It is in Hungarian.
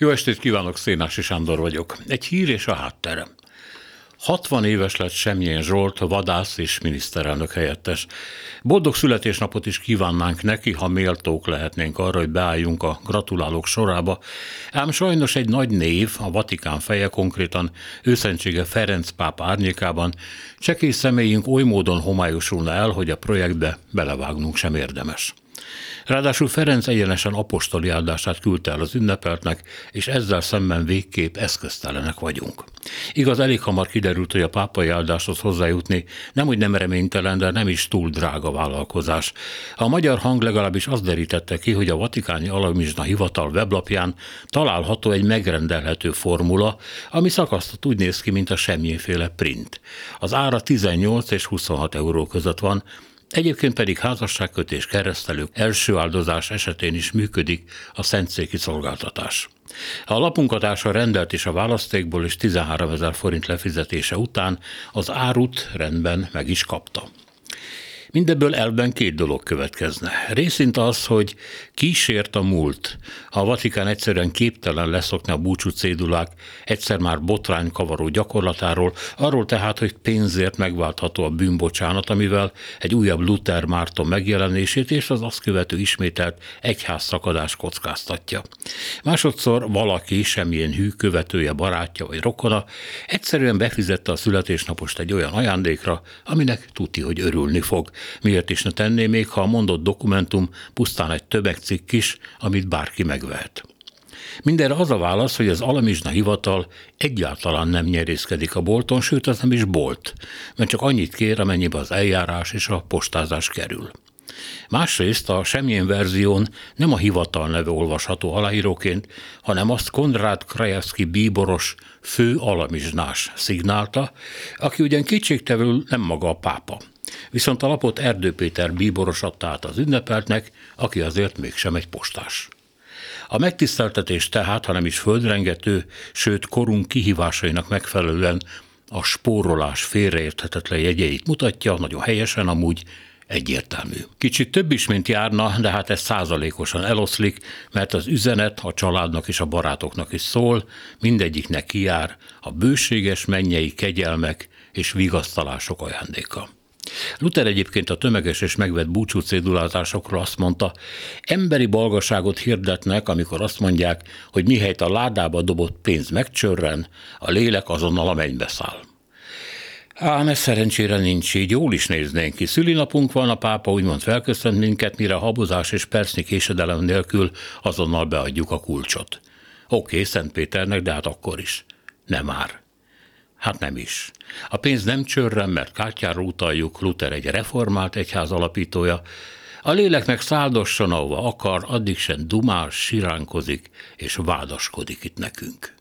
Jó estét kívánok, Szénási Sándor vagyok. Egy hír és a hátterem. 60 éves lett Semjén Zsolt, vadász és miniszterelnök helyettes. Boldog születésnapot is kívánnánk neki, ha méltók lehetnénk arra, hogy beálljunk a gratulálók sorába. Ám sajnos egy nagy név, a Vatikán feje konkrétan őszentsége Ferenc pápa árnyékában, csekély személyünk oly módon homályosulna el, hogy a projektbe belevágnunk sem érdemes. Ráadásul Ferenc egyenesen apostoli áldását küldte el az ünnepeltnek, és ezzel szemben végképp eszköztelenek vagyunk. Igaz, elég hamar kiderült, hogy a pápai áldáshoz hozzájutni nem úgy nem reménytelen, de nem is túl drága vállalkozás. A magyar hang legalábbis azt derítette ki, hogy a Vatikáni Alamizsna Hivatal weblapján található egy megrendelhető formula, ami szakasztott úgy néz ki, mint a semmiféle print. Az ára 18 és 26 euró között van, Egyébként pedig házasságkötés keresztelők első áldozás esetén is működik a szentszéki szolgáltatás. A lapunkatása rendelt is a választékból, és 13 ezer forint lefizetése után az árut rendben meg is kapta. Mindebből elben két dolog következne. Részint az, hogy kísért a múlt. A Vatikán egyszerűen képtelen leszokni a búcsú cédulák egyszer már botrány kavaró gyakorlatáról, arról tehát, hogy pénzért megváltható a bűnbocsánat, amivel egy újabb Luther Márton megjelenését és az azt követő ismételt egyház szakadás kockáztatja. Másodszor valaki, semmilyen hű követője, barátja vagy rokona egyszerűen befizette a születésnapost egy olyan ajándékra, aminek tuti, hogy örülni fog, Miért is ne tenné még, ha a mondott dokumentum pusztán egy tömegcikk is, amit bárki megvehet. Mindenre az a válasz, hogy az Alamizsna hivatal egyáltalán nem nyerészkedik a bolton, sőt az nem is bolt, mert csak annyit kér, amennyibe az eljárás és a postázás kerül. Másrészt a semmilyen verzión nem a hivatal neve olvasható aláíróként, hanem azt Konrád Krajewski bíboros fő alamizsnás szignálta, aki ugyan kétségtevül nem maga a pápa. Viszont a lapot Erdő Péter bíboros adta át az ünnepeltnek, aki azért mégsem egy postás. A megtiszteltetés tehát, hanem is földrengető, sőt korunk kihívásainak megfelelően a spórolás félreérthetetlen jegyeit mutatja, nagyon helyesen amúgy, egyértelmű. Kicsit több is, mint járna, de hát ez százalékosan eloszlik, mert az üzenet a családnak és a barátoknak is szól, mindegyiknek kijár a bőséges mennyei kegyelmek és vigasztalások ajándéka. Luther egyébként a tömeges és megvett búcsú cédulázásokról azt mondta, emberi balgaságot hirdetnek, amikor azt mondják, hogy mihelyt a ládába dobott pénz megcsörren, a lélek azonnal a mennybe száll. Ám ez szerencsére nincs így, jól is néznénk ki. Szülinapunk van, a pápa úgymond felköszönt minket, mire habozás és percnyi késedelem nélkül azonnal beadjuk a kulcsot. Oké, Szent Péternek, de hát akkor is. Nem már. Hát nem is. A pénz nem csörren, mert kártyára utaljuk, Luther egy reformált egyház alapítója, a léleknek száldosson, ahova akar, addig sem dumál, siránkozik és vádaskodik itt nekünk.